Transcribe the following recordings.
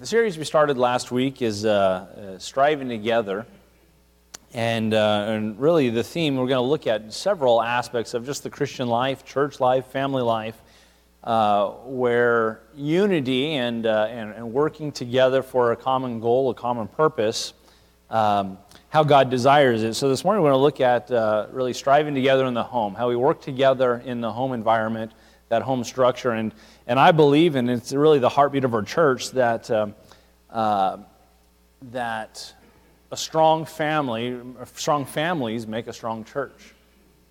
The series we started last week is uh, uh, Striving Together. And, uh, and really, the theme we're going to look at several aspects of just the Christian life, church life, family life, uh, where unity and, uh, and, and, working together for a common goal, a common purpose, um, how God desires it. So, this morning we're going to look at uh, really striving together in the home, how we work together in the home environment, that home structure. And, and I believe, and it's really the heartbeat of our church, that, um, uh, that a strong family, strong families make a strong church.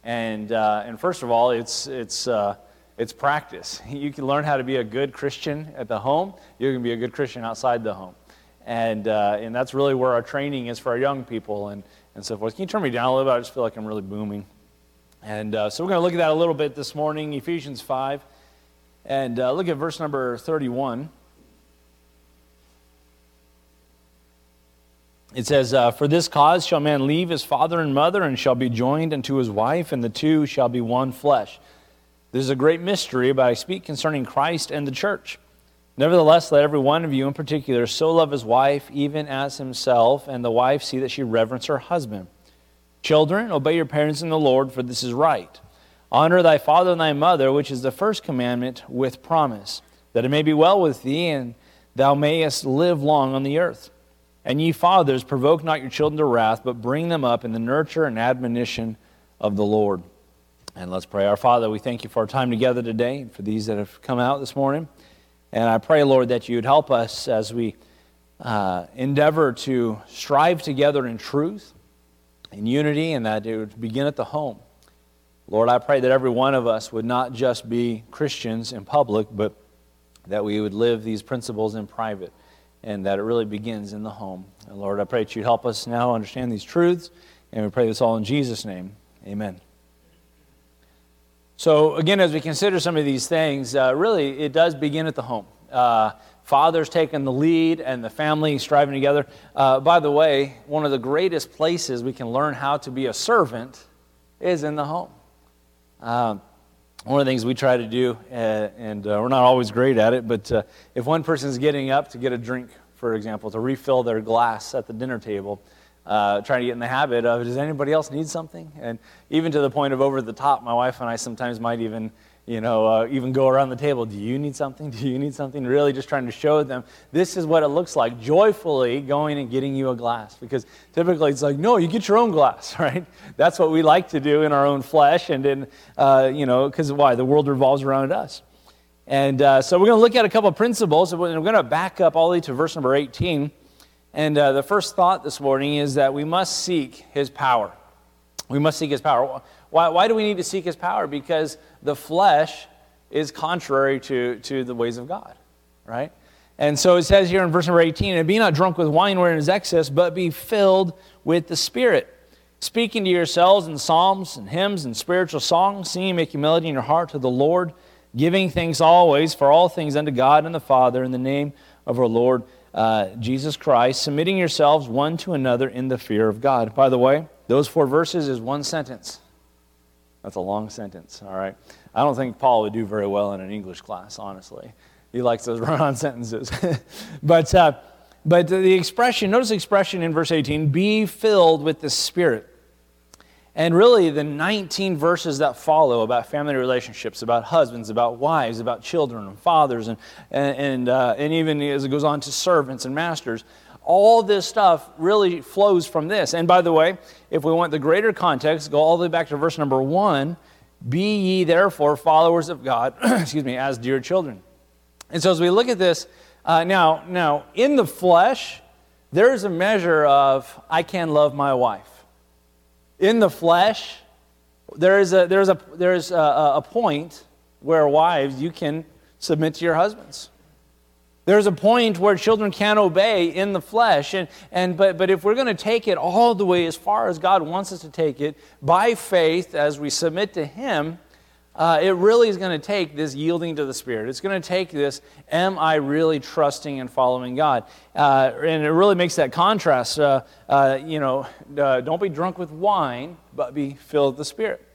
And, uh, and first of all, it's, it's, uh, it's practice. You can learn how to be a good Christian at the home, you can be a good Christian outside the home. And, uh, and that's really where our training is for our young people and, and so forth. Can you turn me down a little bit? I just feel like I'm really booming. And uh, so we're going to look at that a little bit this morning, Ephesians 5. And uh, look at verse number 31. It says, uh, For this cause shall man leave his father and mother, and shall be joined unto his wife, and the two shall be one flesh. This is a great mystery, but I speak concerning Christ and the church. Nevertheless, let every one of you in particular so love his wife, even as himself, and the wife see that she reverence her husband. Children, obey your parents in the Lord, for this is right. Honor thy father and thy mother, which is the first commandment, with promise, that it may be well with thee, and thou mayest live long on the earth. And ye fathers, provoke not your children to wrath, but bring them up in the nurture and admonition of the Lord. And let's pray. Our Father, we thank you for our time together today, and for these that have come out this morning. And I pray, Lord, that you would help us as we uh, endeavor to strive together in truth, in unity, and that it would begin at the home. Lord, I pray that every one of us would not just be Christians in public, but that we would live these principles in private and that it really begins in the home. And Lord, I pray that you'd help us now understand these truths, and we pray this all in Jesus' name. Amen. So, again, as we consider some of these things, uh, really it does begin at the home. Uh, fathers taking the lead and the family striving together. Uh, by the way, one of the greatest places we can learn how to be a servant is in the home. Um, one of the things we try to do, uh, and uh, we're not always great at it, but uh, if one person's getting up to get a drink, for example, to refill their glass at the dinner table, uh, trying to get in the habit of, does anybody else need something? And even to the point of over the top, my wife and I sometimes might even you know, uh, even go around the table. Do you need something? Do you need something? Really just trying to show them this is what it looks like, joyfully going and getting you a glass. Because typically it's like, no, you get your own glass, right? That's what we like to do in our own flesh and in, uh, you know, because why? The world revolves around us. And uh, so we're going to look at a couple principles. We're going to back up all the way to verse number 18. And uh, the first thought this morning is that we must seek his power. We must seek his power. Why, why do we need to seek his power? Because the flesh is contrary to, to the ways of God, right? And so it says here in verse number 18, and be not drunk with wine wherein is excess, but be filled with the Spirit, speaking to yourselves in psalms and hymns and spiritual songs, singing, making melody in your heart to the Lord, giving thanks always for all things unto God and the Father in the name of our Lord uh, Jesus Christ, submitting yourselves one to another in the fear of God. By the way, those four verses is one sentence. That's a long sentence, all right? I don't think Paul would do very well in an English class, honestly. He likes those run on sentences. but, uh, but the expression, notice the expression in verse 18 be filled with the Spirit. And really, the 19 verses that follow about family relationships, about husbands, about wives, about children and fathers, and, and, uh, and even as it goes on to servants and masters, all this stuff really flows from this. And by the way, if we want the greater context, go all the way back to verse number one Be ye therefore followers of God, excuse me, as dear children. And so as we look at this, uh, now, now, in the flesh, there's a measure of I can love my wife. In the flesh, there is a, there's a, there's a, a point where wives, you can submit to your husbands. There's a point where children can't obey in the flesh. And, and, but, but if we're going to take it all the way as far as God wants us to take it, by faith, as we submit to Him, uh, it really is going to take this yielding to the Spirit. It's going to take this, am I really trusting and following God? Uh, and it really makes that contrast. Uh, uh you know, uh, don't be drunk with wine, but be filled with the Spirit.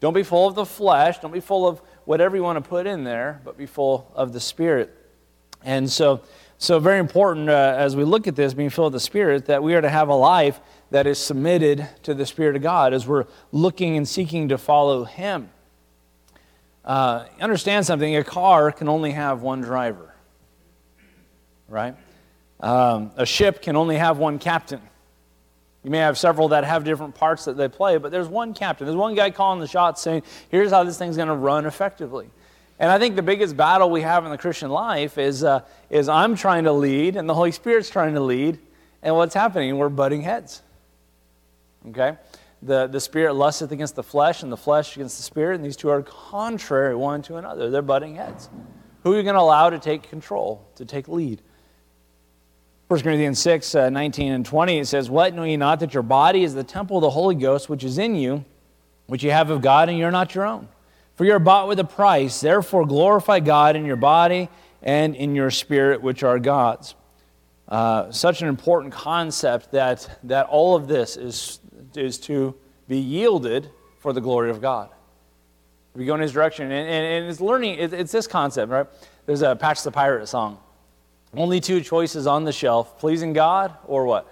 Don't be full of the flesh. Don't be full of whatever you want to put in there, but be full of the Spirit. And so, so, very important uh, as we look at this, being filled with the Spirit, that we are to have a life that is submitted to the Spirit of God as we're looking and seeking to follow Him. Uh, understand something a car can only have one driver, right? Um, a ship can only have one captain. You may have several that have different parts that they play, but there's one captain. There's one guy calling the shots saying, here's how this thing's going to run effectively. And I think the biggest battle we have in the Christian life is, uh, is I'm trying to lead and the Holy Spirit's trying to lead. And what's happening? We're butting heads. Okay? The, the spirit lusteth against the flesh and the flesh against the spirit, and these two are contrary one to another. They're butting heads. Who are you going to allow to take control, to take lead? 1 Corinthians 6, uh, 19 and 20, it says, What know ye not that your body is the temple of the Holy Ghost, which is in you, which you have of God, and you're not your own? For you are bought with a price. Therefore, glorify God in your body and in your spirit, which are God's. Uh, such an important concept that, that all of this is, is to be yielded for the glory of God. We go in His direction, and, and, and it's learning, it, it's this concept, right? There's a Patch the Pirate song. Only two choices on the shelf pleasing God or what?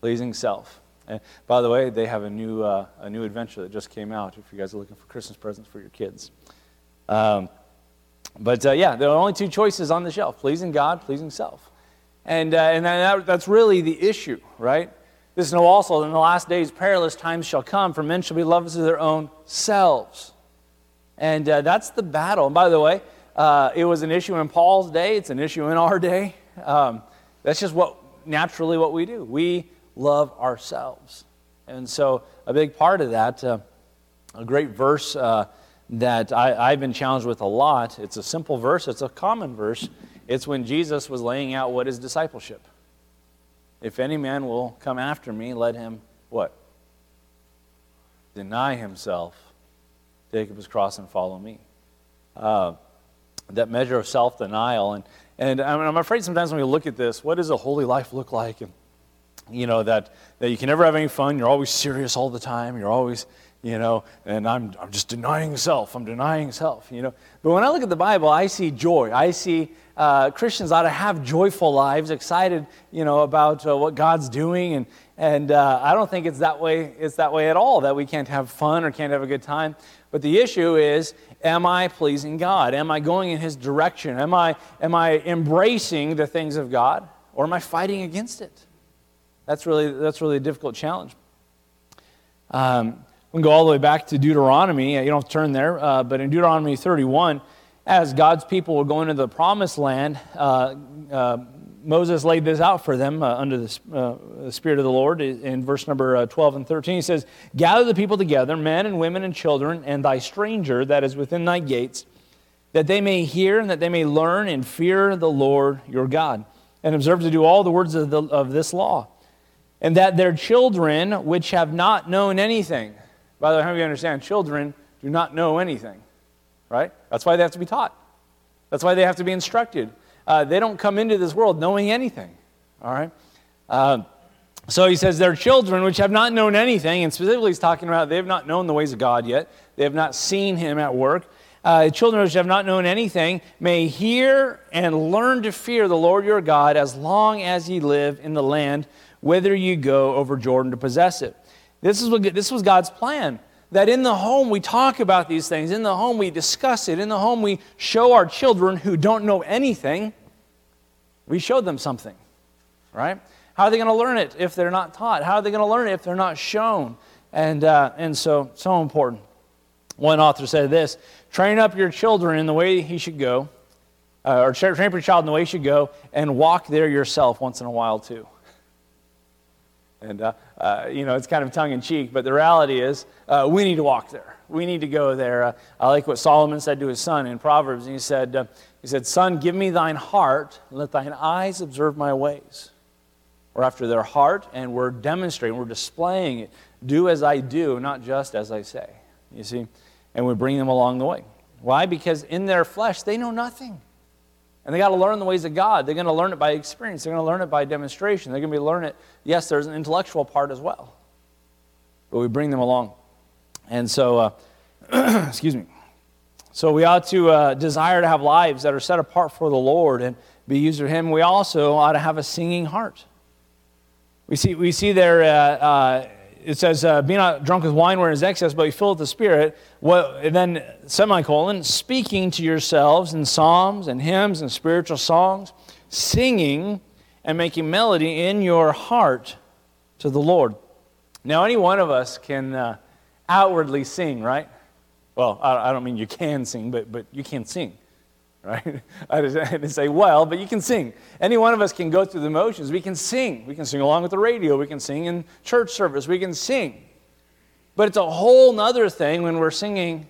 Pleasing self. And by the way, they have a new, uh, a new adventure that just came out if you guys are looking for Christmas presents for your kids. Um, but uh, yeah, there are only two choices on the shelf pleasing God, pleasing self. And, uh, and that, that's really the issue, right? This know also in the last days perilous times shall come, for men shall be lovers of their own selves. And uh, that's the battle. And by the way, uh, it was an issue in Paul's day. It's an issue in our day. Um, that's just what naturally what we do. We love ourselves, and so a big part of that, uh, a great verse uh, that I, I've been challenged with a lot. It's a simple verse. It's a common verse. It's when Jesus was laying out what is discipleship. If any man will come after me, let him what? Deny himself, take up his cross, and follow me. Uh, that measure of self denial. And, and I'm afraid sometimes when we look at this, what does a holy life look like? And, you know, that, that you can never have any fun, you're always serious all the time, you're always, you know, and I'm, I'm just denying self, I'm denying self, you know. But when I look at the Bible, I see joy. I see uh, Christians ought to have joyful lives, excited, you know, about uh, what God's doing. And, and uh, I don't think it's that way, it's that way at all, that we can't have fun or can't have a good time. But the issue is, am I pleasing God? Am I going in His direction? Am I, am I embracing the things of God? Or am I fighting against it? That's really, that's really a difficult challenge. Um, we can go all the way back to Deuteronomy. You don't have to turn there, uh, but in Deuteronomy 31, as God's people were going into the promised land, uh, uh, Moses laid this out for them uh, under the, uh, the, Spirit of the Lord in verse number uh, 12 and 13. He says, Gather the people together, men and women and children, and thy stranger that is within thy gates, that they may hear and that they may learn and fear the Lord your God, and observe to do all the words of, the, of this law, and that their children, which have not known anything, by the way, how many understand? Children do not know anything, right? That's why they have to be taught. That's why they have to be instructed uh, they don't come into this world knowing anything. All right? Uh, so he says, Their children, which have not known anything, and specifically he's talking about they have not known the ways of God yet, they have not seen him at work. Uh, children which have not known anything may hear and learn to fear the Lord your God as long as ye live in the land whither you go over Jordan to possess it. This, is what, this was God's plan that in the home we talk about these things, in the home we discuss it, in the home we show our children who don't know anything, we show them something, right? How are they going to learn it if they're not taught? How are they going to learn it if they're not shown? And, uh, and so, so important. One author said this train up your children in the way he should go, uh, or train up your child in the way he should go, and walk there yourself once in a while too. And, uh, uh, you know, it's kind of tongue in cheek, but the reality is uh, we need to walk there. We need to go there. Uh, I like what Solomon said to his son in Proverbs. He said, uh, he said, Son, give me thine heart, and let thine eyes observe my ways. We're after their heart, and we're demonstrating, we're displaying it. Do as I do, not just as I say. You see? And we bring them along the way. Why? Because in their flesh, they know nothing. And they got to learn the ways of God. They're going to learn it by experience. They're going to learn it by demonstration. They're going to be learn it. Yes, there's an intellectual part as well. But we bring them along. And so, uh, excuse me. So we ought to uh, desire to have lives that are set apart for the Lord and be used for Him, we also ought to have a singing heart. We see, we see there, uh, uh, it says, uh, Be not drunk with wine wherein is excess, but be filled with the Spirit. What, and then, semicolon, speaking to yourselves in psalms and hymns and spiritual songs, singing and making melody in your heart to the Lord. Now, any one of us can uh, outwardly sing, right? Well, I, I don't mean you can sing, but, but you can sing right? I didn't say well, but you can sing. Any one of us can go through the motions. We can sing. We can sing along with the radio. We can sing in church service. We can sing. But it's a whole nother thing when we're singing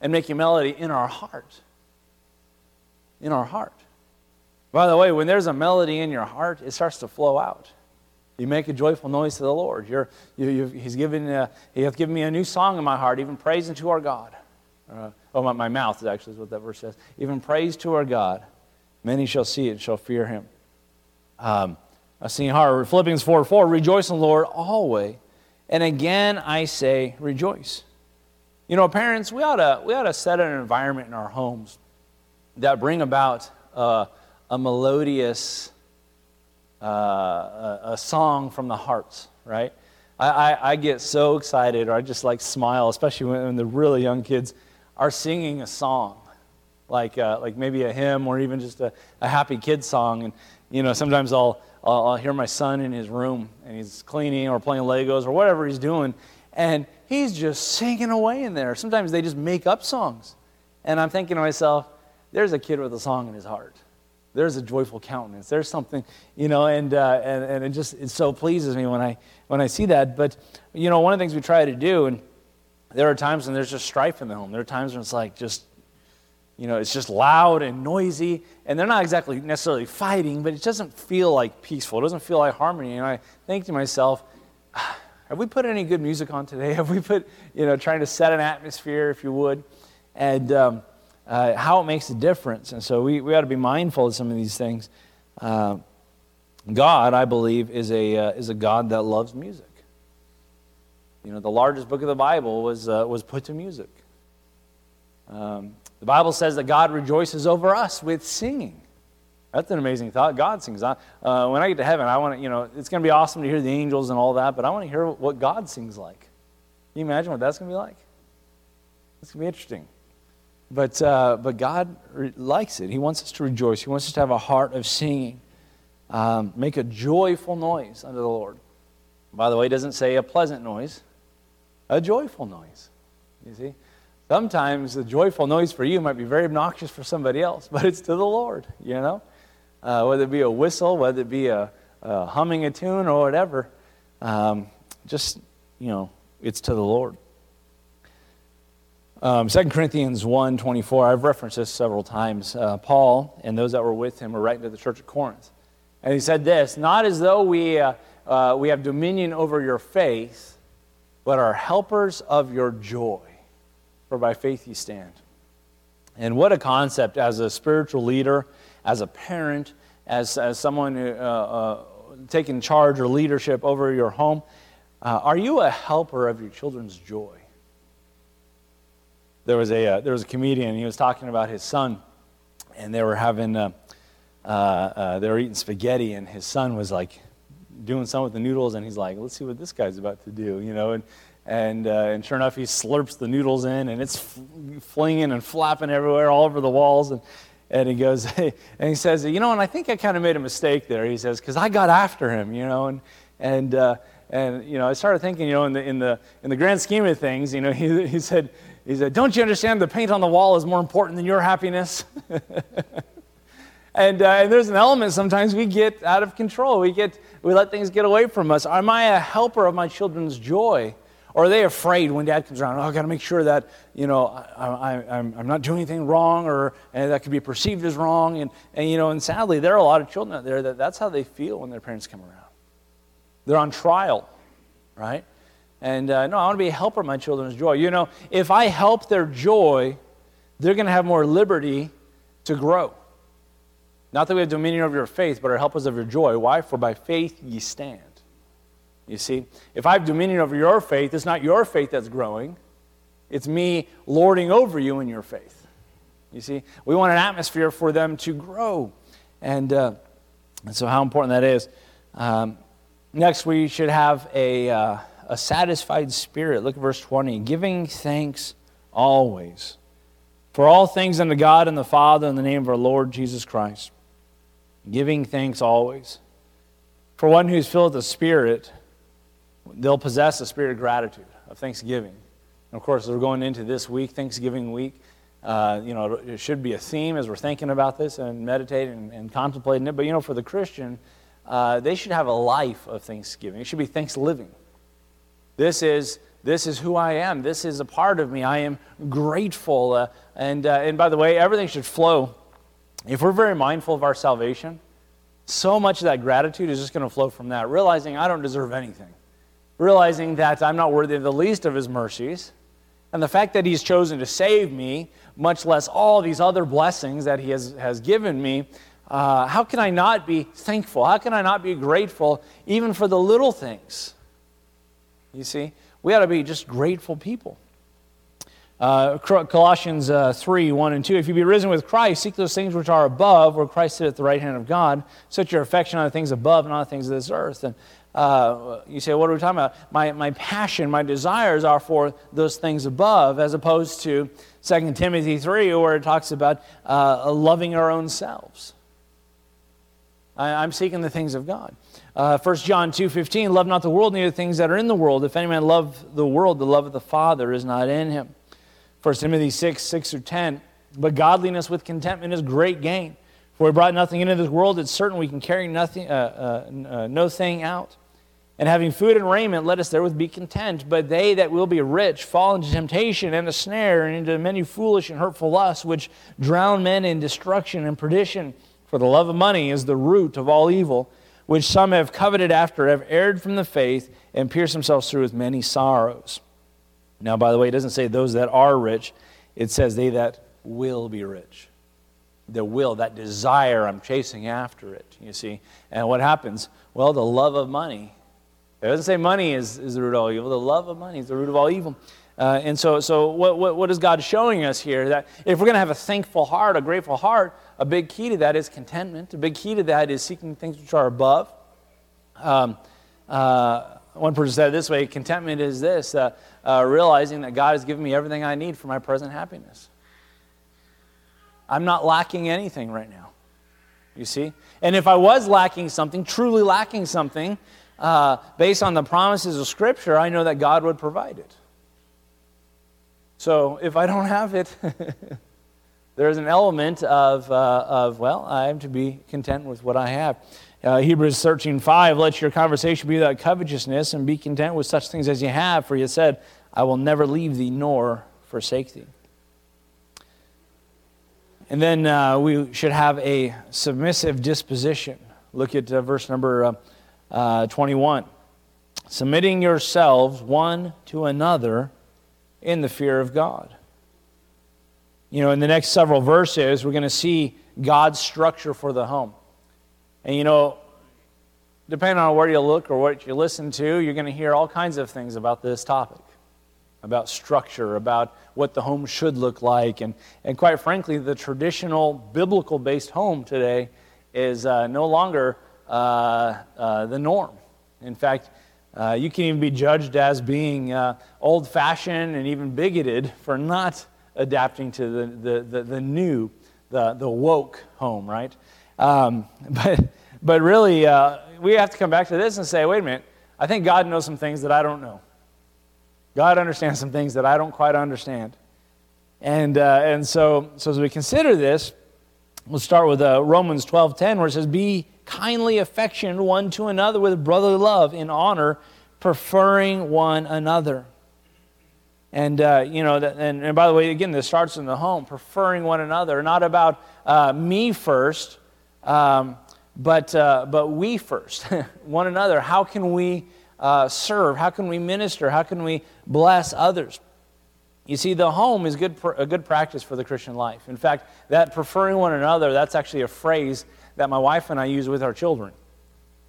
and making melody in our heart. In our heart. By the way, when there's a melody in your heart, it starts to flow out. You make a joyful noise to the Lord. You're, you, he's given, uh, he hath given me a new song in my heart, even praising to our God. Uh, oh, my, my mouth is actually what that verse says. Even praise to our God. Many shall see it and shall fear him. Um, a singing heart. Philippians 4 4. Rejoice in the Lord always. And again I say, rejoice. You know, parents, we ought to, we ought to set an environment in our homes that bring about uh, a melodious uh, a, a, song from the hearts, right? I, I, I, get so excited, or I just like smile, especially when, when the really young kids are singing a song, like, uh, like maybe a hymn or even just a, a happy kid song. And, you know, sometimes I'll, I'll, hear my son in his room and he's cleaning or playing Legos or whatever he's doing, and he's just singing away in there. Sometimes they just make up songs. And I'm thinking to myself, there's a kid with a song in his heart. There's a joyful countenance. There's something, you know, and, uh, and, and it just it so pleases me when I, when I see that. But, you know, one of the things we try to do, and there are times when there's just strife in the home. There are times when it's like just, you know, it's just loud and noisy, and they're not exactly necessarily fighting, but it doesn't feel like peaceful. It doesn't feel like harmony. And I think to myself, have we put any good music on today? Have we put, you know, trying to set an atmosphere, if you would, and um, uh, how it makes a difference. And so we, we ought to be mindful of some of these things. Uh, God, I believe, is a, uh, is a God that loves music. You know, the largest book of the Bible was, uh, was put to music. Um, the Bible says that God rejoices over us with singing. That's an amazing thought. God sings. Uh, when I get to heaven, I want to, you know, it's going to be awesome to hear the angels and all that, but I want to hear what God sings like. Can you imagine what that's going to be like? It's going to be interesting. But, uh, but God re- likes it. He wants us to rejoice. He wants us to have a heart of singing. Um, make a joyful noise unto the Lord. By the way, it doesn't say a pleasant noise a joyful noise. You see? Sometimes the joyful noise for you might be very obnoxious for somebody else, but it's to the Lord, you know? Uh, whether it be a whistle, whether it be a, a humming a tune or whatever, um, just, you know, it's to the Lord. Um, 2 Corinthians 1 24, I've referenced this several times. Uh, Paul and those that were with him were writing to the church of Corinth. And he said this Not as though we, uh, uh, we have dominion over your faith, but are helpers of your joy, for by faith you stand. And what a concept as a spiritual leader, as a parent, as, as someone uh, uh, taking charge or leadership over your home. Uh, are you a helper of your children's joy? There was a, uh, there was a comedian, he was talking about his son, and they were having, uh, uh, they were eating spaghetti, and his son was like, doing some with the noodles, and he's like, let's see what this guy's about to do, you know. And, and, uh, and sure enough, he slurps the noodles in, and it's flinging and flapping everywhere, all over the walls. And, and he goes, and he says, you know, and I think I kind of made a mistake there. He says, because I got after him, you know, and, and, uh, and you know, I started thinking, you know, in the, in the, in the grand scheme of things, you know, he, he said, he said, don't you understand the paint on the wall is more important than your happiness? and, uh, and there's an element sometimes we get out of control. We get we let things get away from us. Am I a helper of my children's joy? Or are they afraid when dad comes around? Oh, I've got to make sure that, you know, I, am not doing anything wrong or that could be perceived as wrong. And, and, you know, and sadly, there are a lot of children out there that that's how they feel when their parents come around. They're on trial, right? And uh, no, I want to be a helper of my children's joy. You know, if I help their joy, they're going to have more liberty to grow. Not that we have dominion over your faith, but are helpers of your joy. Why? For by faith ye stand. You see, if I have dominion over your faith, it's not your faith that's growing, it's me lording over you in your faith. You see, we want an atmosphere for them to grow. And, uh, and so, how important that is. Um, next, we should have a, uh, a satisfied spirit. Look at verse 20 giving thanks always for all things unto God and the Father in the name of our Lord Jesus Christ. Giving thanks always. For one who's filled with the Spirit, they'll possess a spirit of gratitude, of thanksgiving. And of course, we're going into this week, Thanksgiving week, uh, you know, it should be a theme as we're thinking about this and meditating and, and contemplating it. But, you know, for the Christian, uh, they should have a life of thanksgiving. It should be thanks living. This is, this is who I am. This is a part of me. I am grateful. Uh, and, uh, and by the way, everything should flow. If we're very mindful of our salvation, so much of that gratitude is just going to flow from that, realizing I don't deserve anything, realizing that I'm not worthy of the least of His mercies, and the fact that He's chosen to save me, much less all these other blessings that He has, has given me. Uh, how can I not be thankful? How can I not be grateful even for the little things? You see, we ought to be just grateful people. Uh, Colossians uh, 3 1 and 2. If you be risen with Christ, seek those things which are above, where Christ sits at the right hand of God. Set your affection on the things above, not on the things of this earth. And uh, you say, what are we talking about? My, my passion, my desires are for those things above, as opposed to 2 Timothy 3, where it talks about uh, loving our own selves. I, am seeking the things of God. Uh, 1 John 2 15, love not the world, neither the things that are in the world. If any man love the world, the love of the Father is not in him. 1 Timothy 6, 6 or 10. But godliness with contentment is great gain. For we brought nothing into this world, it's certain we can carry nothing, uh, uh, uh, no thing out. And having food and raiment, let us therewith be content. But they that will be rich fall into temptation and a snare, and into many foolish and hurtful lusts, which drown men in destruction and perdition. For the love of money is the root of all evil, which some have coveted after, have erred from the faith, and pierced themselves through with many sorrows. Now, by the way, it doesn't say those that are rich, it says they that will be rich. The will, that desire, I'm chasing after it, you see. And what happens? Well, the love of money. It doesn't say money is, is the root of all evil. The love of money is the root of all evil. Uh, and so, so what, what, what is God showing us here? That if we're going to have a thankful heart, a grateful heart, a big key to that is contentment. A big key to that is seeking things which are above. Um, uh, one person said it this way contentment is this uh, uh, realizing that God has given me everything I need for my present happiness. I'm not lacking anything right now. You see? And if I was lacking something, truly lacking something, uh, based on the promises of Scripture, I know that God would provide it. So if I don't have it, there's an element of, uh, of, well, I am to be content with what I have. Uh, Hebrews 13, 5, let your conversation be without covetousness and be content with such things as you have, for you said, I will never leave thee nor forsake thee. And then uh, we should have a submissive disposition. Look at uh, verse number uh, uh, 21. Submitting yourselves one to another in the fear of God. You know, in the next several verses, we're going to see God's structure for the home. And you know, depending on where you look or what you listen to, you're going to hear all kinds of things about this topic about structure, about what the home should look like. And, and quite frankly, the traditional biblical based home today is uh, no longer uh, uh, the norm. In fact, uh, you can even be judged as being uh, old fashioned and even bigoted for not adapting to the, the, the, the new, the, the woke home, right? Um, but, but really, uh, we have to come back to this and say, wait a minute, I think God knows some things that I don't know. God understands some things that I don't quite understand. And, uh, and so, so as we consider this, we'll start with uh, Romans 12.10 where it says, Be kindly affectioned one to another with brotherly love in honor, preferring one another. And, uh, you know, and, and by the way, again, this starts in the home, preferring one another, not about uh, me first, um, but, uh, but we first, one another. How can we uh, serve? How can we minister? How can we bless others? You see, the home is good, a good practice for the Christian life. In fact, that preferring one another, that's actually a phrase that my wife and I use with our children.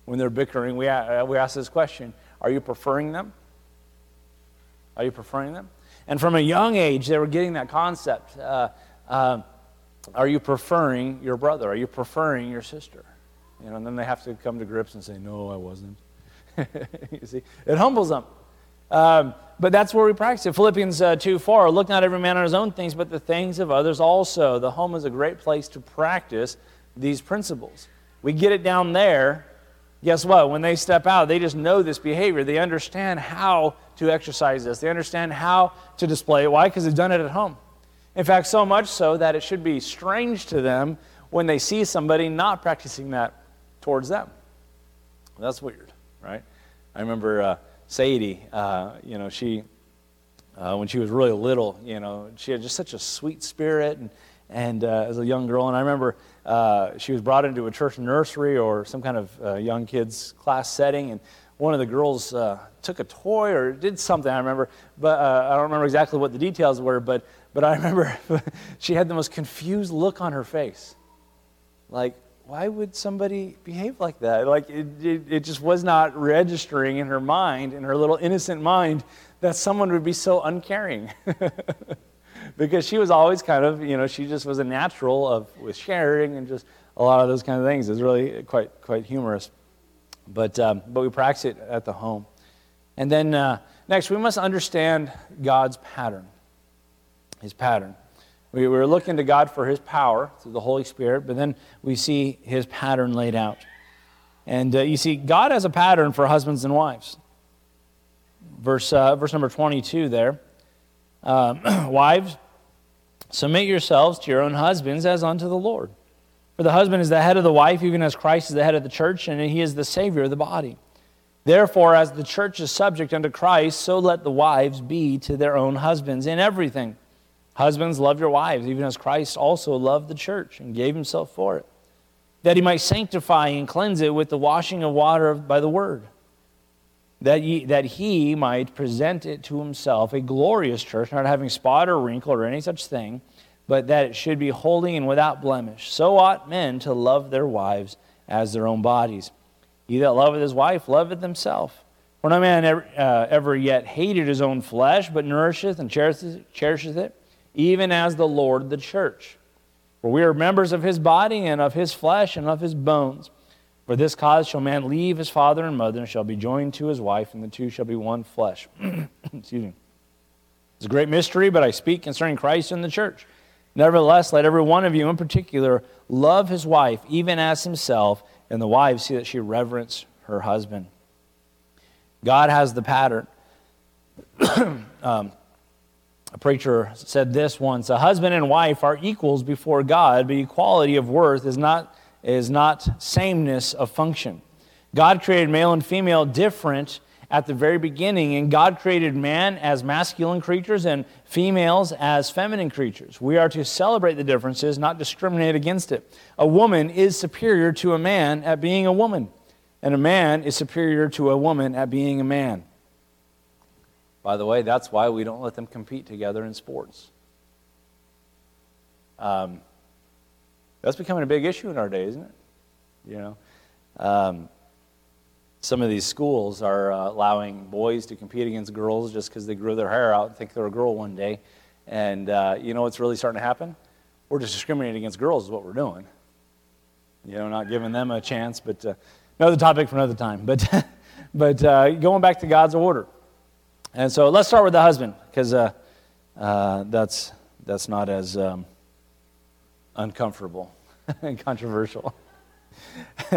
When they're bickering, we, uh, we ask this question Are you preferring them? Are you preferring them? And from a young age, they were getting that concept. Uh, uh, Are you preferring your brother? Are you preferring your sister? You know, and then they have to come to grips and say, No, I wasn't. you see, it humbles them. Um, but that's where we practice it. Philippians uh, 2 4, look not every man on his own things, but the things of others also. The home is a great place to practice these principles. We get it down there. Guess what? When they step out, they just know this behavior. They understand how to exercise this, they understand how to display it. Why? Because they've done it at home. In fact, so much so that it should be strange to them when they see somebody not practicing that towards them. That's weird, right? I remember. Uh, Sadie, uh, you know, she, uh, when she was really little, you know, she had just such a sweet spirit and, and uh, as a young girl. And I remember uh, she was brought into a church nursery or some kind of uh, young kids class setting, and one of the girls took a toy or did something, I remember, but I don't remember exactly what the details were, but, but I remember she had the most confused look on her face. Like, why would somebody behave like that? Like, it, it, it, just was not registering in her mind, in her little innocent mind, that someone would be so uncaring. because she was always kind of, you know, she just was a natural of with sharing and just a lot of those kind of things. It's really quite, quite humorous. But, um, but we practice it at the home. And then uh, next, we must understand God's pattern. His pattern. We were looking to God for His power through the Holy Spirit, but then we see His pattern laid out. And uh, you see, God has a pattern for husbands and wives. Verse, uh, verse number 22 there. Um, wives, submit yourselves to your own husbands as unto the Lord. For the husband is the head of the wife, even as Christ is the head of the church, and he is the Savior of the body. Therefore, as the church is subject unto Christ, so let the wives be to their own husbands in everything. Husbands, love your wives, even as Christ also loved the church and gave himself for it, that he might sanctify and cleanse it with the washing of water by the word, that, ye, that he might present it to himself a glorious church, not having spot or wrinkle or any such thing, but that it should be holy and without blemish. So ought men to love their wives as their own bodies. He that loveth his wife loveth himself. For no man ever, uh, ever yet hated his own flesh, but nourisheth and cherisheth, cherisheth it even as the Lord the church. For we are members of his body and of his flesh and of his bones. For this cause shall man leave his father and mother and shall be joined to his wife, and the two shall be one flesh. Excuse me. It's a great mystery, but I speak concerning Christ and the church. Nevertheless, let every one of you in particular love his wife, even as himself, and the wife see that she reverence her husband. God has the pattern. um, a preacher said this once a husband and wife are equals before God, but equality of worth is not, is not sameness of function. God created male and female different at the very beginning, and God created man as masculine creatures and females as feminine creatures. We are to celebrate the differences, not discriminate against it. A woman is superior to a man at being a woman, and a man is superior to a woman at being a man. By the way, that's why we don't let them compete together in sports. Um, that's becoming a big issue in our day, isn't it? You know, um, some of these schools are uh, allowing boys to compete against girls just because they grew their hair out and think they're a girl one day. And uh, you know what's really starting to happen? We're just discriminating against girls, is what we're doing. You know, not giving them a chance, but uh, another topic for another time. But, but uh, going back to God's order. And so let's start with the husband, because uh, uh, that's, that's not as um, uncomfortable and controversial.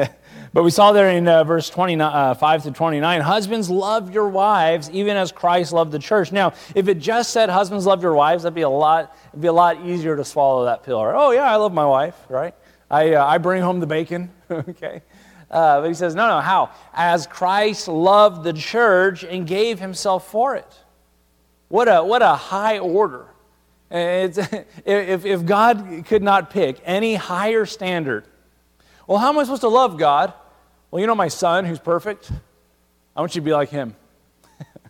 but we saw there in uh, verse 25 uh, to 29 husbands love your wives even as christ loved the church. Now if it just said husbands love your wives that'd be a lot it'd be a lot easier to swallow that pill oh yeah i love my wife right? I, uh, I bring home the bacon okay uh, but he says, no, no, how? As Christ loved the church and gave himself for it. What a, what a high order. It's, if, if God could not pick any higher standard, well, how am I supposed to love God? Well, you know my son who's perfect? I want you to be like him.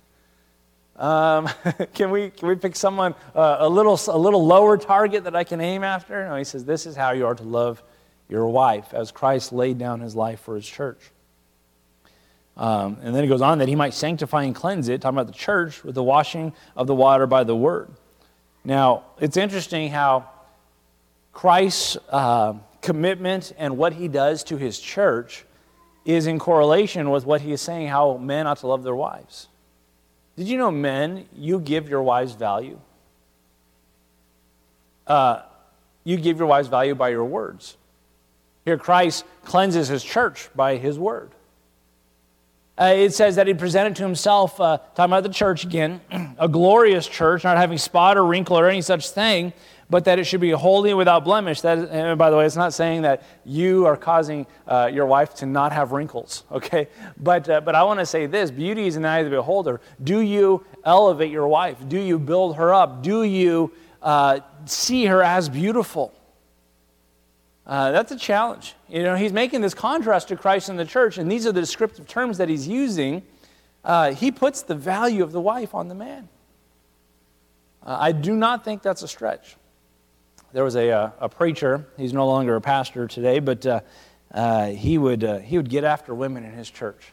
um, can, we, can we pick someone uh, a, little, a little lower target that I can aim after? No, he says, this is how you are to love your wife, as Christ laid down his life for his church. Um, and then he goes on that he might sanctify and cleanse it, talking about the church, with the washing of the water by the word. Now, it's interesting how Christ's uh, commitment and what he does to his church is in correlation with what he is saying how men ought to love their wives. Did you know, men, you give your wives value? Uh, you give your wives value by your words. Here, Christ cleanses his church by his word. Uh, it says that he presented to himself, uh, talking about the church again, a glorious church, not having spot or wrinkle or any such thing, but that it should be holy and without blemish. That, and by the way, it's not saying that you are causing uh, your wife to not have wrinkles, okay? But, uh, but I want to say this beauty is in the eye of the beholder. Do you elevate your wife? Do you build her up? Do you uh, see her as beautiful? Uh, that's a challenge. You know, he's making this contrast to Christ and the church, and these are the descriptive terms that he's using. Uh, he puts the value of the wife on the man. Uh, I do not think that's a stretch. There was a, uh, a, preacher, he's no longer a pastor today, but uh, uh, he, would, he would get after women in his church.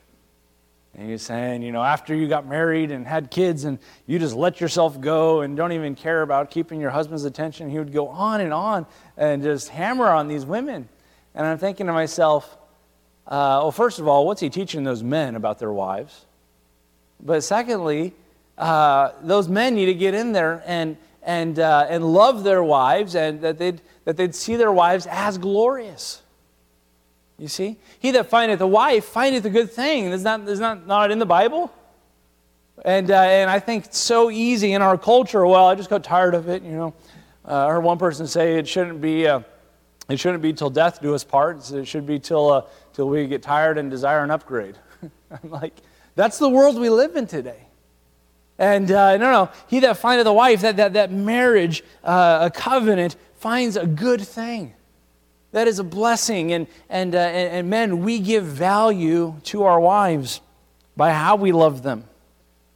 And he's saying, you know, after you got married and had kids and you just let yourself go and don't even care about keeping your husband's attention, he would go on and on and just hammer on these women. And I'm thinking to myself, uh, well, first of all, what's he teaching those men about their wives? But secondly, uh, those men need to get in there and, and, uh, and love their wives and that they'd, that they'd see their wives as glorious. You see? He that findeth a wife findeth a good thing. Is not, not, not in the Bible? And, uh, and I think it's so easy in our culture. Well, I just got tired of it, you know. Uh, I heard one person say it shouldn't be, uh, it shouldn't be till death do us part. It should be till, uh, till we get tired and desire an upgrade. I'm like, that's the world we live in today. And uh, no, no, he that findeth a wife, that, that, that marriage, uh, a covenant, finds a good thing. That is a blessing. And, and, uh, and, and men, we give value to our wives by how we love them,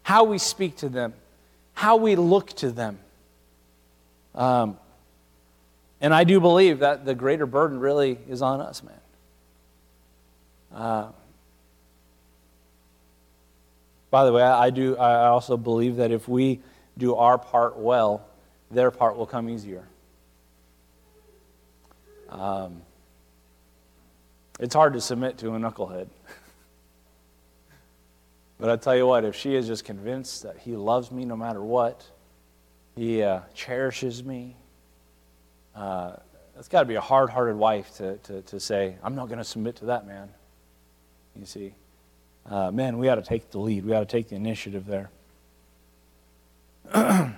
how we speak to them, how we look to them. Um, and I do believe that the greater burden really is on us, man. Uh, by the way, I, do. I also believe that if we do our part well, their part will come easier. Um, it's hard to submit to a knucklehead. but I tell you what, if she is just convinced that he loves me no matter what, he uh, cherishes me, uh, that's got to be a hard hearted wife to, to, to say, I'm not going to submit to that man. You see, uh, man, we ought to take the lead, we ought to take the initiative there.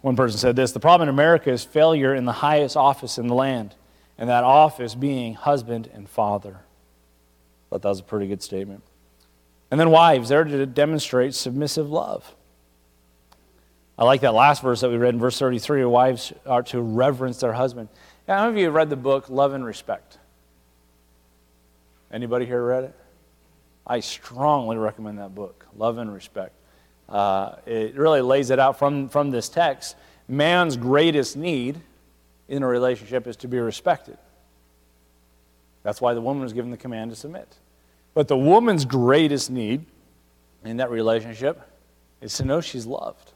One person said this The problem in America is failure in the highest office in the land and that office being husband and father. Thought that was a pretty good statement. And then wives, they're to demonstrate submissive love. I like that last verse that we read in verse 33 wives are to reverence their husband. How many of you have read the book Love and Respect? Anybody here read it? I strongly recommend that book, Love and Respect. Uh, it really lays it out from, from this text. Man's greatest need in a relationship is to be respected. That's why the woman was given the command to submit. But the woman's greatest need in that relationship is to know she's loved.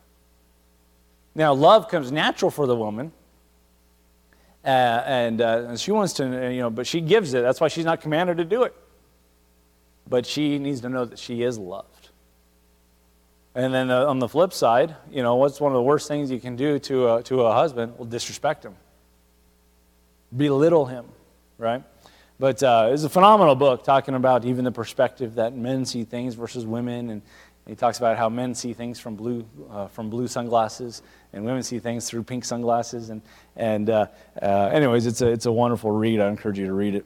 Now, love comes natural for the woman, uh, and, uh, and she wants to, you know, but she gives it. That's why she's not commanded to do it. But she needs to know that she is loved. And then uh, on the flip side, you know, what's one of the worst things you can do to a, to a husband? Well, disrespect him belittle him, right? But uh, it's a phenomenal book talking about even the perspective that men see things versus women. And he talks about how men see things from blue, uh, from blue sunglasses and women see things through pink sunglasses. And, and uh, uh anyways, it's a, it's a wonderful read. I encourage you to read it.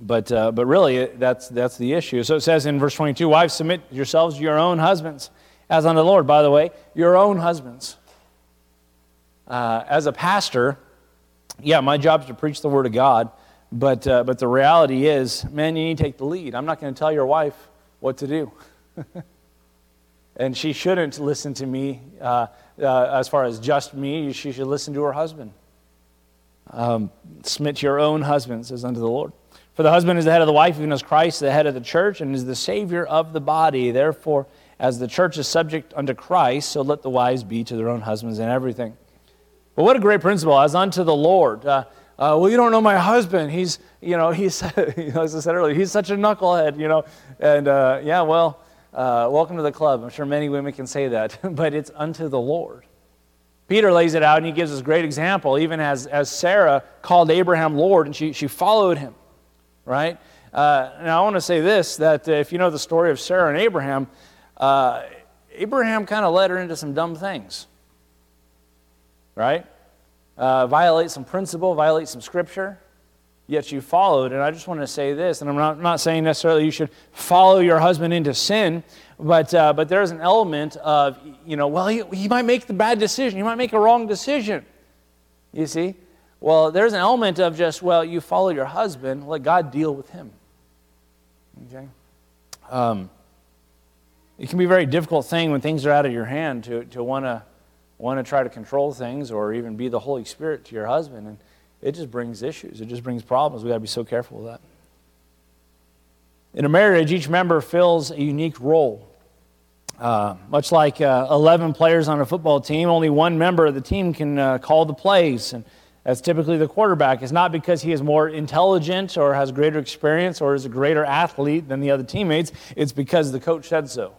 But, uh, but really, that's, that's the issue. So it says in verse 22 Wives, submit yourselves to your own husbands, as unto the Lord. By the way, your own husbands. Uh, as a pastor, yeah, my job is to preach the Word of God, but, uh, but the reality is, man, you need to take the lead. I'm not going to tell your wife what to do. and she shouldn't listen to me uh, uh, as far as just me. She should listen to her husband. Um, submit to your own husbands as unto the Lord. For the husband is the head of the wife, even as Christ is the head of the church, and is the Savior of the body. Therefore, as the church is subject unto Christ, so let the wives be to their own husbands in everything. But what a great principle, as unto the Lord. Uh, uh, well, you don't know my husband. He's, you know, he's, you know, as I said earlier, he's such a knucklehead, you know. And uh, yeah, well, uh, welcome to the club. I'm sure many women can say that, but it's unto the Lord. Peter lays it out and he gives us a great example, even as, as Sarah called Abraham Lord and she, she followed him, right? Uh, now, I want to say this that if you know the story of Sarah and Abraham, uh, Abraham kind of led her into some dumb things, right? Uh, violate some principle, violate some scripture, yet you followed. And I just want to say this, and I'm not, not saying necessarily you should follow your husband into sin, but, uh, but there's an element of, you know, well, he, he might make the bad decision, he might make a wrong decision. You see? Well, there's an element of just, well, you follow your husband, let God deal with him. Okay? Um, it can be a very difficult thing when things are out of your hand to, to want to want to try to control things or even be the Holy Spirit to your husband. And it just brings issues, it just brings problems. we got to be so careful with that. In a marriage, each member fills a unique role. Uh, much like uh, 11 players on a football team, only one member of the team can uh, call the plays. And that's typically the quarterback. It's not because he is more intelligent or has greater experience or is a greater athlete than the other teammates. It's because the coach said so.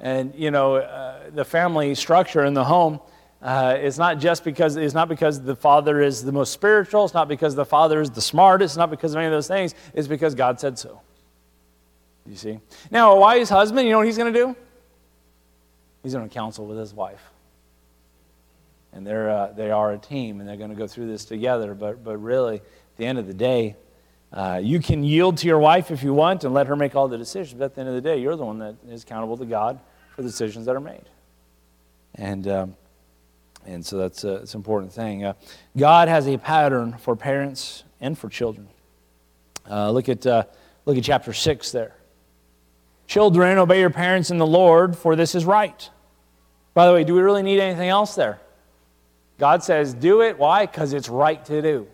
And, you know, uh, the family structure in the home uh, is not just because, it's not because the father is the most spiritual. It's not because the father is the smartest. It's not because of any of those things. It's because God said so. You see? Now, a wise husband, you know what he's going to do? He's going to counsel with his wife and they're, uh, they are a team, and they're going to go through this together. But, but really, at the end of the day, uh, you can yield to your wife if you want and let her make all the decisions. But at the end of the day, you're the one that is accountable to God for the decisions that are made. And, um, and so that's a, that's an important thing. Uh, God has a pattern for parents and for children. Uh, look, at, uh, look at chapter 6 there. Children, obey your parents in the Lord, for this is right. By the way, do we really need anything else there? God says, do it. Why? Because it's right to do.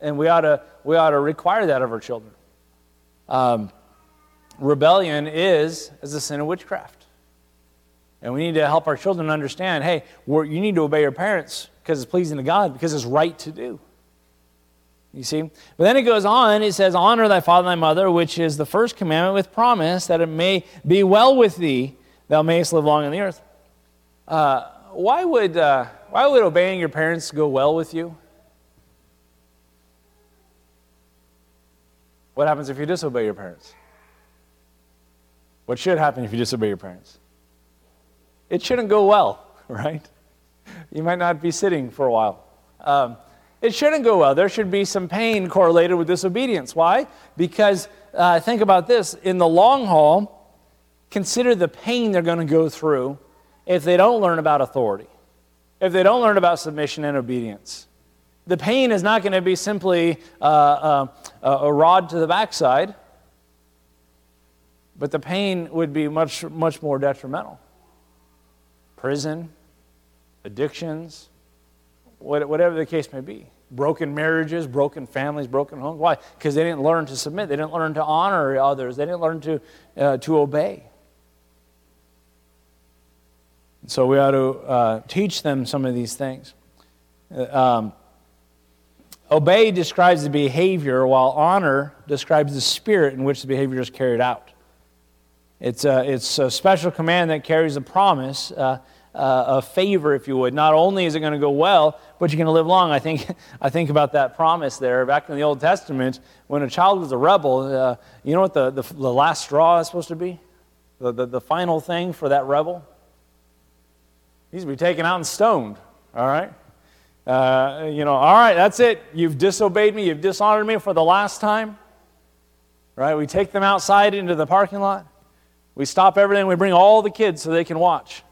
And we ought to, we ought to require that of our children. Um, rebellion is as a sin of witchcraft. And we need to help our children understand hey, you need to obey your parents because it's pleasing to God, because it's right to do. You see? But then it goes on, it says, Honor thy father and thy mother, which is the first commandment with promise, that it may be well with thee, thou mayest live long on the earth. Uh, why would. Uh, why would obeying your parents go well with you? What happens if you disobey your parents? What should happen if you disobey your parents? It shouldn't go well, right? You might not be sitting for a while. Um, it shouldn't go well. There should be some pain correlated with disobedience. Why? Because uh, think about this in the long haul, consider the pain they're going to go through if they don't learn about authority if they don't learn about submission and obedience. The pain is not going to be simply uh, uh, a rod to the backside, but the pain would be much, much more detrimental. Prison, addictions, whatever the case may be. Broken marriages, broken families, broken homes. Why? Because they didn't learn to submit. They didn't learn to honor others. They didn't learn to, uh, to obey. So we ought to uh, teach them some of these things. Uh, um, obey describes the behavior, while honor describes the spirit in which the behavior is carried out. It's a, it's a special command that carries a promise, uh, uh, a favor, if you would. Not only is it going to go well, but you're going to live long. I think, I think about that promise there. Back in the Old Testament, when a child was a rebel, uh, you know what the, the, the, last straw is supposed to be? The, the, the final thing for that rebel? He's to be taken out and stoned, all right? Uh, you know, all right, that's it. You've disobeyed me. You've dishonored me for the last time. Right? We take them outside into the parking lot. We stop everything. We bring all the kids so they can watch.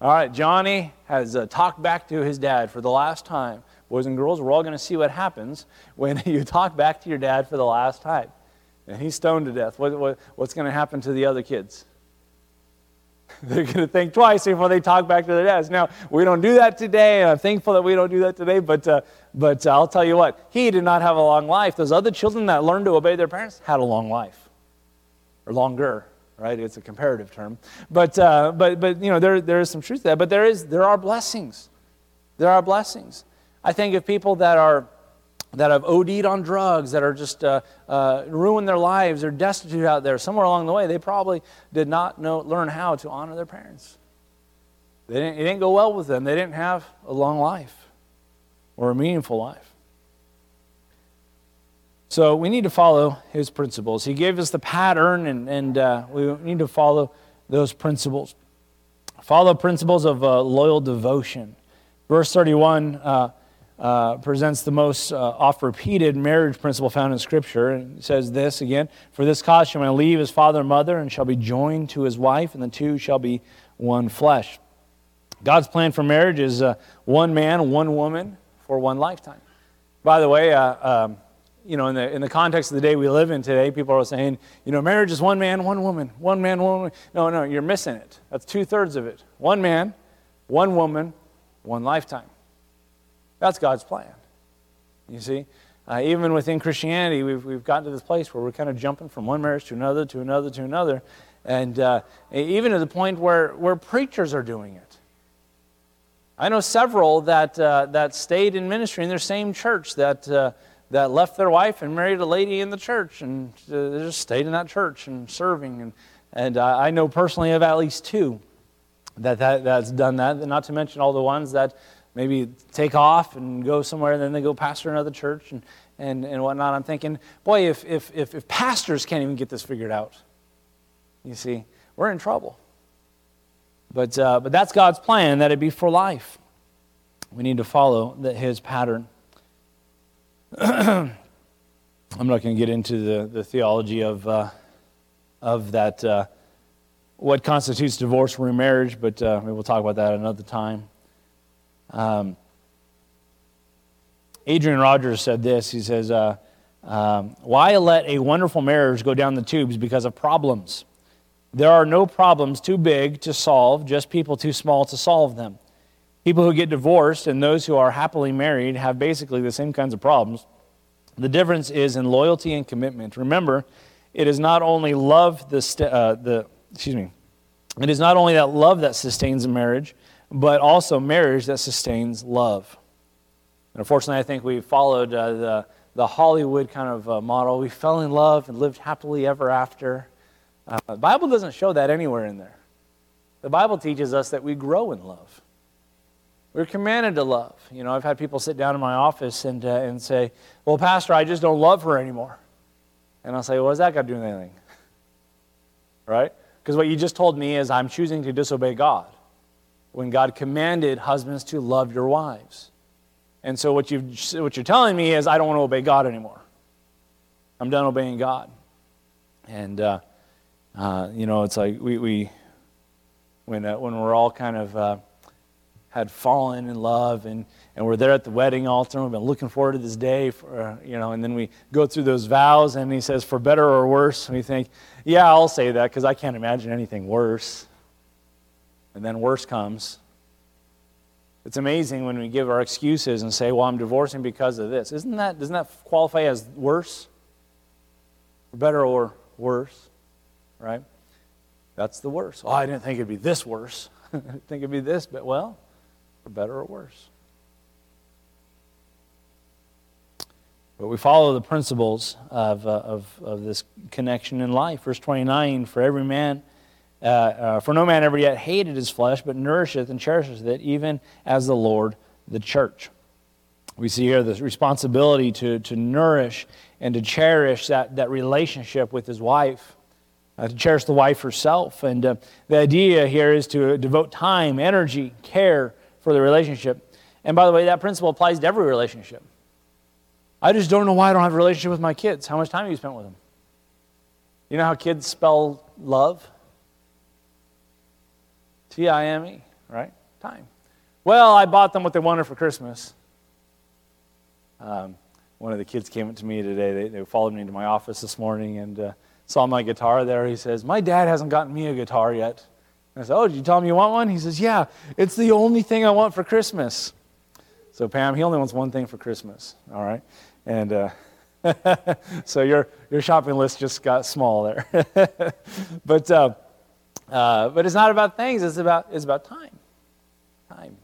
All right, Johnny has uh, talked back to his dad for the last time. Boys and girls, we're all going to see what happens when you talk back to your dad for the last time. And he's stoned to death. What, what, what's going to happen to the other kids? They're going to think twice before they talk back to their dads. Now, we don't do that today, and I'm thankful that we don't do that today, but, uh, but uh, I'll tell you what, he did not have a long life. Those other children that learned to obey their parents had a long life, or longer, right? It's a comparative term. But, uh, but, but you know, there, there is some truth to that. But there, is, there are blessings. There are blessings. I think of people that are that have OD'd on drugs, that are just uh, uh, ruined their lives, they're destitute out there. Somewhere along the way, they probably did not know, learn how to honor their parents. They didn't, it didn't go well with them. They didn't have a long life or a meaningful life. So we need to follow his principles. He gave us the pattern, and, and uh, we need to follow those principles. Follow principles of uh, loyal devotion. Verse 31 uh, uh presents the most uh, oft repeated marriage principle found in Scripture. And it says this again For this cause shall man leave his father and mother, and shall be joined to his wife, and the two shall be one flesh. God's plan for marriage is uh, one man, one woman for one lifetime. By the way, um, you know, in the, in the context of the day we live in today, people are saying, you know, marriage is one man, one woman, one man, one woman. No, no, you're missing it. That's two thirds of it. One man, one woman, one lifetime. That's God's plan. You see? Uh, even within Christianity, we've, we've gotten to this place where we're kind of jumping from one marriage to another, to another, to another. And uh, even to the point where, where preachers are doing it. I know several that, uh, that stayed in ministry in their same church that uh, that left their wife and married a lady in the church and uh, just stayed in that church and serving. And, and I know personally of at least two that, that that's done that, and not to mention all the ones that maybe take off and go somewhere and then they go pastor another church and, and, and whatnot. I'm thinking, boy, if, if, if, if pastors can't even get this figured out, you see, we're in trouble. But, uh, but that's God's plan, that it be for life. We need to follow the, his pattern. I'm not going to get into the, the theology of, uh, of that, uh, what constitutes divorce or remarriage, but uh, we'll talk about that another time. Um, Adrian Rogers said this. He says, uh, um, Why let a wonderful marriage go down the tubes because of problems? There are no problems too big to solve, just people too small to solve them. People who get divorced and those who are happily married have basically the same kinds of problems. The difference is in loyalty and commitment. Remember, it is not only love the, st- uh, the excuse me, it is not only that love that sustains a marriage, but also marriage that sustains love. And unfortunately, I think we followed uh, the, the Hollywood kind of uh, model. We fell in love and lived happily ever after. Uh, the Bible doesn't show that anywhere in there. The Bible teaches us that we grow in love. We're commanded to love. You know, I've had people sit down in my office and, uh, and say, Well, Pastor, I just don't love her anymore. And I'll say, Well, what's that got to do with anything? Right? Because what you just told me is I'm choosing to disobey God when God commanded husbands to love your wives. And so what, you what you're telling me is I don't want to obey God anymore. I'm done obeying God. And, uh, uh, you know, it's like we, we when, uh, when we're all kind of uh, had fallen in love and, and we're there at the wedding altar and we've been looking forward to this day for, uh, you know and then we go through those vows and he says for better or worse? And we think yeah i'll say that because i can't imagine anything worse. And then worse comes. It's amazing when we give our excuses and say well i'm divorcing because of this. Isn't that doesn't that qualify as worse? For better or worse right? That's the worst. Oh i didn't think it'd be this worse. I didn't think it'd be this but well for better or worse. But we follow the principles of, uh, of, of this connection in life. Verse 29 For every man, uh, uh, for no man ever yet hated his flesh, but nourisheth and cherisheth it, even as the Lord the church. We see here the responsibility to, to nourish and to cherish that, that relationship with his wife uh, to cherish the wife herself. And uh, the idea here is to devote time, energy, care for the relationship. And by the way, that principle applies to every relationship. I just don't know why I don't have a relationship with my kids. How much time have you spent with them? You know how kids spell love? T I M E, right? Time. Well, I bought them what they wanted for Christmas. Um, one of the kids came up to me today. They, they followed me into my office this morning and uh, saw my guitar there. He says, My dad hasn't gotten me a guitar yet. I said, Oh, did you tell him you want one? He says, Yeah, it's the only thing I want for Christmas. So, Pam, he only wants one thing for Christmas, all right? And uh, so your, your shopping list just got small there. but, uh, uh, but it's not about things, it's about, it's about time. Time.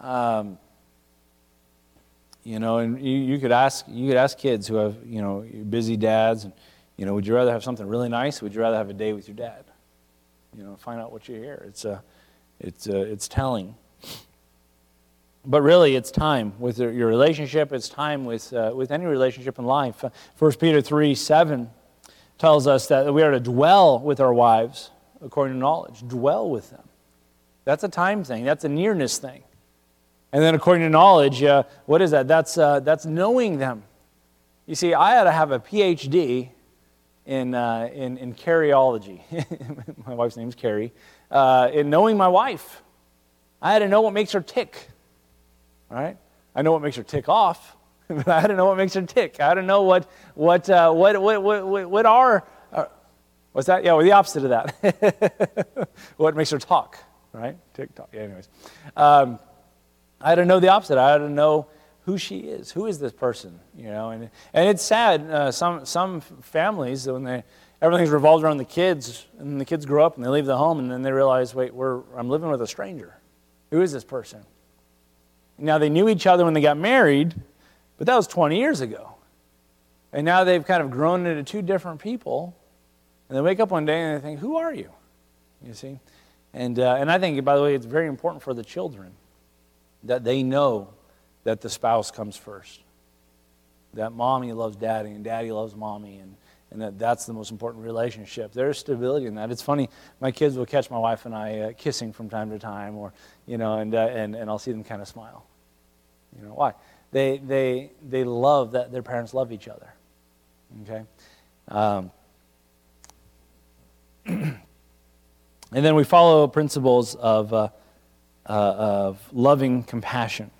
Um, you know, and you, you, could ask, you could ask kids who have, you know, busy dads, and, you know, would you rather have something really nice? Would you rather have a day with your dad? You know, find out what you hear. It's, uh, it's, uh, it's telling. But really, it's time with your relationship. It's time with, uh, with any relationship in life. 1 Peter 3 7 tells us that we are to dwell with our wives according to knowledge. Dwell with them. That's a time thing, that's a nearness thing. And then, according to knowledge, uh, what is that? That's, uh, that's knowing them. You see, I had to have a PhD in, uh, in, in Carryology. my wife's name's Carrie. Uh, in knowing my wife. I had to know what makes her tick. Right? I know what makes her tick off, but I had to know what makes her tick. I had to know what, what, uh, what, what, what, what are, uh, what's that? Yeah, well, the opposite of that. what makes her talk, right? Tick tock. Yeah, anyways. Um, I had to know the opposite. I had to know who she is. Who is this person? You know, and, and it's sad. Uh, some, some families, when they, everything's revolved around the kids, and the kids grow up and they leave the home, and then they realize, wait, we're, I'm living with a stranger. Who is this person? Now, they knew each other when they got married, but that was 20 years ago. And now they've kind of grown into two different people. And they wake up one day and they think, Who are you? You see? And, uh, and I think, by the way, it's very important for the children that they know that the spouse comes first. That mommy loves daddy and daddy loves mommy. And, and that that's the most important relationship. There's stability in that. It's funny, my kids will catch my wife and I uh, kissing from time to time, or, you know, and, uh, and, and I'll see them kind of smile. You know, why? They, they, they love that their parents love each other. Okay? Um, and then we follow principles of, uh, uh, of loving compassion.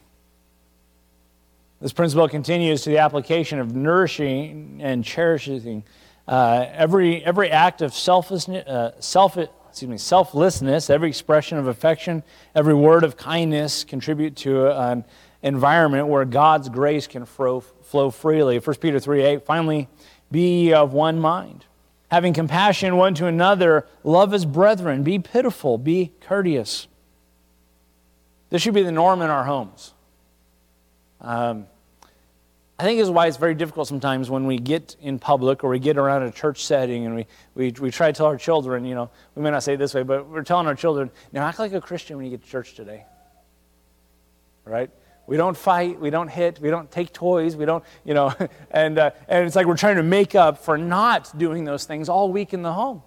This principle continues to the application of nourishing and cherishing uh, every, every act of selflessness, uh, self, excuse me, selflessness, every expression of affection, every word of kindness contribute to an environment where God's grace can flow, flow freely. 1 Peter 3 8, finally, be of one mind. Having compassion one to another, love as brethren, be pitiful, be courteous. This should be the norm in our homes. Um, I think is why it's very difficult sometimes when we get in public or we get around a church setting and we, we, we try to tell our children, you know, we may not say it this way, but we're telling our children, now act like a Christian when you get to church today. Right? We don't fight, we don't hit, we don't take toys, we don't, you know, and, uh, and it's like we're trying to make up for not doing those things all week in the home.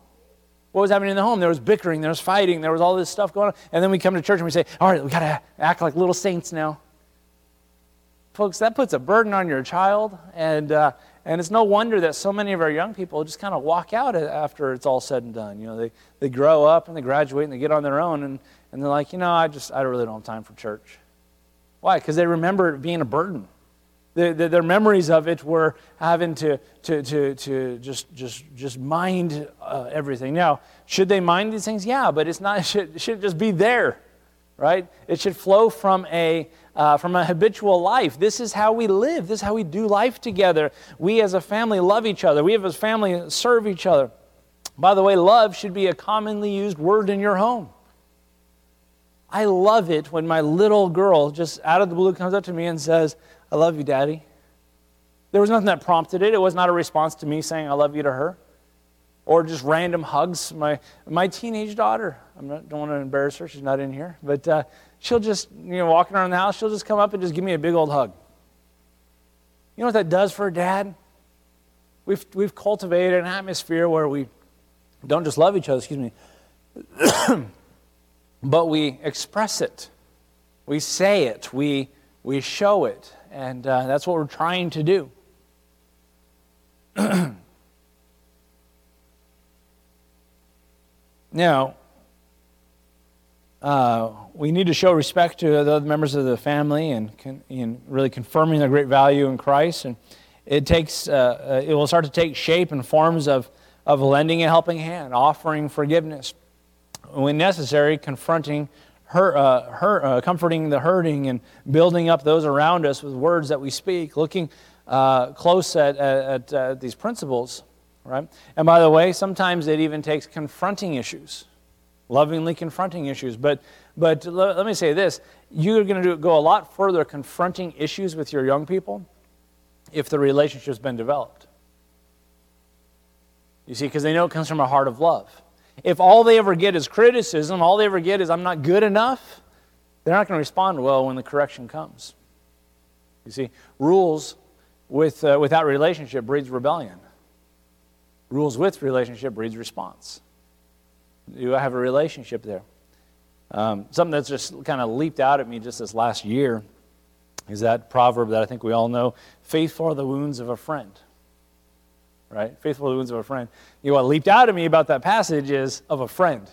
What was happening in the home? There was bickering, there was fighting, there was all this stuff going on. And then we come to church and we say, all right, we got to act like little saints now. Folks, that puts a burden on your child, and, uh, and it's no wonder that so many of our young people just kind of walk out after it's all said and done. You know, they, they grow up and they graduate and they get on their own, and, and they're like, you know, I just, I really don't have time for church. Why? Because they remember it being a burden. The, the, their memories of it were having to, to, to, to just, just, just mind uh, everything. Now, should they mind these things? Yeah, but it's not, should, it should just be there, right? It should flow from a, uh, from a habitual life. This is how we live. This is how we do life together. We as a family love each other. We as a family serve each other. By the way, love should be a commonly used word in your home. I love it when my little girl just out of the blue comes up to me and says, I love you, Daddy. There was nothing that prompted it. It was not a response to me saying, I love you to her. Or just random hugs. My, my teenage daughter, I don't want to embarrass her, she's not in here, but uh, she'll just, you know, walking around the house, she'll just come up and just give me a big old hug. You know what that does for a dad? We've, we've cultivated an atmosphere where we don't just love each other, excuse me, but we express it. We say it. We, we show it. And uh, that's what we're trying to do. now, uh, we need to show respect to the other members of the family and, and really confirming their great value in Christ. And it takes, uh, uh, it will start to take shape in forms of, of lending a helping hand, offering forgiveness, when necessary, confronting her, uh, her, uh, comforting the hurting and building up those around us with words that we speak, looking uh, close at, at, at these principles, right? And by the way, sometimes it even takes confronting issues, lovingly confronting issues. But, but let, me say this you're going to go a lot further confronting issues with your young people if the relationship's been developed. You see, because they know it comes from a heart of love. If all they ever get is criticism, all they ever get is, I'm not good enough, they're not going to respond well when the correction comes. You see, rules with, uh, without relationship breeds rebellion. Rules with relationship breeds response. Do I have a relationship there. Um, something that's just kind of leaped out at me just this last year is that proverb that I think we all know faithful are the wounds of a friend. Right? Faithful are the wounds of a friend. You know, what leaped out at me about that passage is of a friend.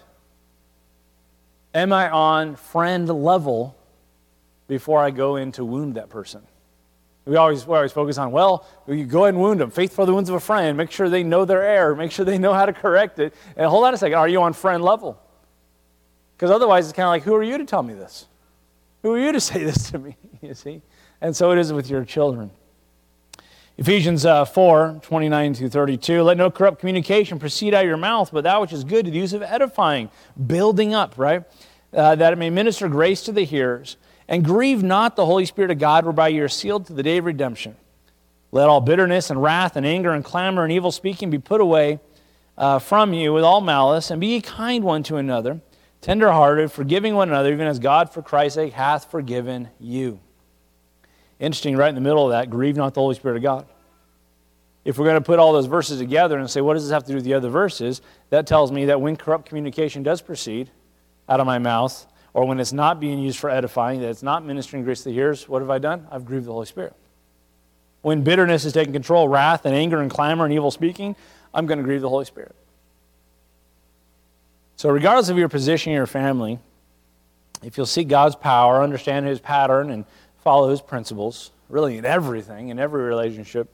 Am I on friend level before I go in to wound that person? We always, we always focus on, well, you go ahead and wound them. Faithful are the wounds of a friend. Make sure they know their error. Make sure they know how to correct it. And hold on a second. Are you on friend level? Because otherwise, it's kind of like, who are you to tell me this? Who are you to say this to me? You see? And so it is with your children. Ephesians uh, 4 29 to 32. Let no corrupt communication proceed out of your mouth, but that which is good to the use of edifying, building up, right? Uh, that it may minister grace to the hearers. And grieve not the Holy Spirit of God, whereby you are sealed to the day of redemption. Let all bitterness and wrath and anger and clamor and evil speaking be put away uh, from you with all malice, and be ye kind one to another tenderhearted, forgiving one another, even as God for Christ's sake hath forgiven you. Interesting, right in the middle of that, grieve not the Holy Spirit of God. If we're going to put all those verses together and say, what does this have to do with the other verses? That tells me that when corrupt communication does proceed out of my mouth, or when it's not being used for edifying, that it's not ministering grace to the hearers, what have I done? I've grieved the Holy Spirit. When bitterness is taking control, wrath and anger and clamor and evil speaking, I'm going to grieve the Holy Spirit. So, regardless of your position in your family, if you'll seek God's power, understand His pattern, and follow His principles, really in everything, in every relationship,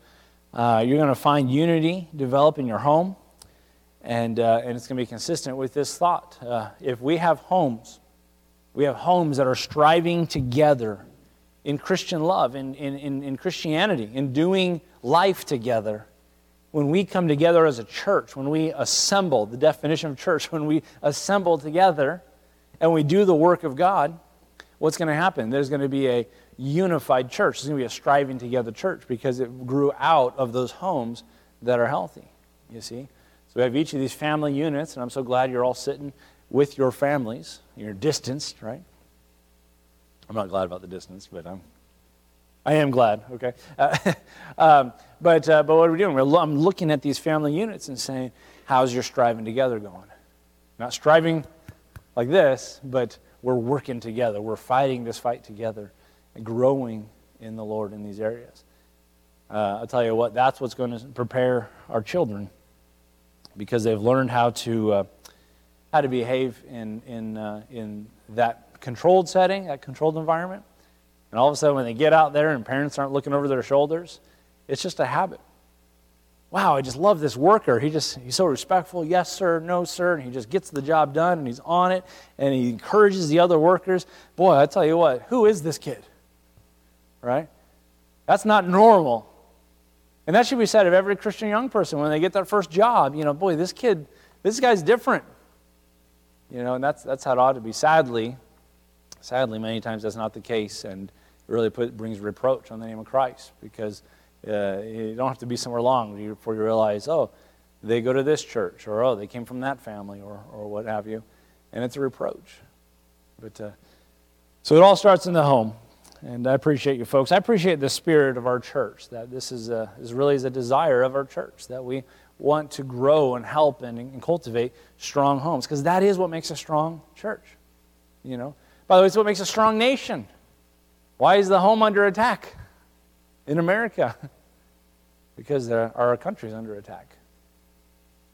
uh, you're going to find unity develop in your home, and, uh, and it's going to be consistent with this thought. Uh, if we have homes, we have homes that are striving together in Christian love, in, in, in, in Christianity, in doing life together, when we come together as a church, when we assemble, the definition of church, when we assemble together and we do the work of God, what's going to happen? There's going to be a unified church. There's going to be a striving together church because it grew out of those homes that are healthy, you see? So we have each of these family units, and I'm so glad you're all sitting with your families. You're distanced, right? I'm not glad about the distance, but I'm I am glad, okay? Uh, um, but, uh, but what are we doing? We're, I'm looking at these family units and saying, how's your striving together going? Not striving like this, but we're working together. We're fighting this fight together and growing in the Lord in these areas. Uh, I'll tell you what, that's what's going to prepare our children because they've learned how to, uh, how to behave in, in, uh, in that controlled setting, that controlled environment and all of a sudden, when they get out there and parents aren't looking over their shoulders, it's just a habit. Wow, I just love this worker. He just he's so respectful. Yes, sir. No, sir. And he just gets the job done and he's on it and he encourages the other workers. Boy, I tell you what, who is this kid? Right? That's not normal. And that should be said of every Christian young person when they get their first job. You know, boy, this kid, this guy's different. You know, and that's that's how it ought to be. Sadly, sadly, many times that's not the case. And it really put, brings reproach on the name of Christ because uh, you don't have to be somewhere long before you realize, oh, they go to this church, or oh, they came from that family, or, or what have you. And it's a reproach. But uh, so it all starts in the home. And I appreciate you folks. I appreciate the spirit of our church, that this is, a, is really is a desire of our church, that we want to grow and help and, and cultivate strong homes, because that is what makes a strong church. You know, by the way, it's what makes a strong nation. Why is the home under attack in America? because our country is under attack.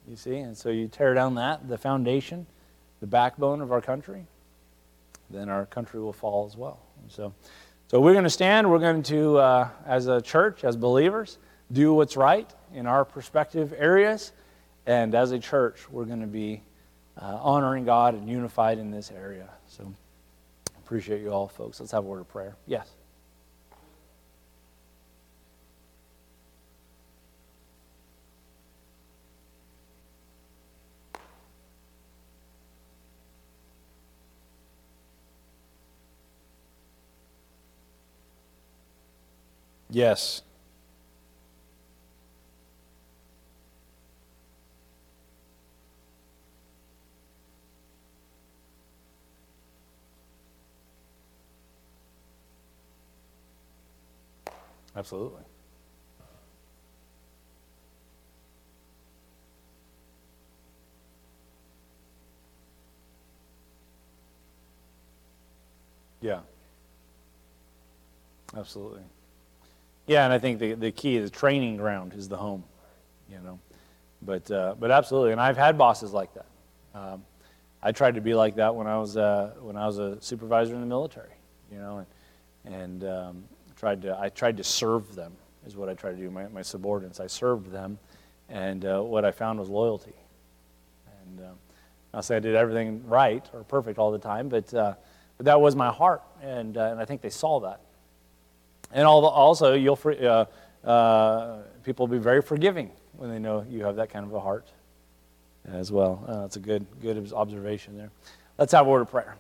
You see? And so you tear down that, the foundation, the backbone of our country, then our country will fall as well. And so, so we're going to stand. We're going to, uh, as a church, as believers, do what's right in our perspective areas. And as a church, we're going to be uh, honoring God and unified in this area. So appreciate you all, folks. Let's have a word of prayer. Yes. Yes. Absolutely. Yeah. Absolutely. Yeah, and I think the, the key is training ground is the home, you know. But, uh, but absolutely, and I've had bosses like that. Um, I tried to be like that when I was, uh, when I was a supervisor in the military, you know, and, and um, tried to, I tried to serve them is what I tried to do, my, my subordinates. I served them, and uh, what I found was loyalty. And um, I'll say I did everything right or perfect all the time, but, uh, but that was my heart, and, uh, and I think they saw that. And also, you'll uh, uh, people will be very forgiving when they know you have that kind of a heart as well. Uh, that's a good good observation there. Let's have a word of prayer.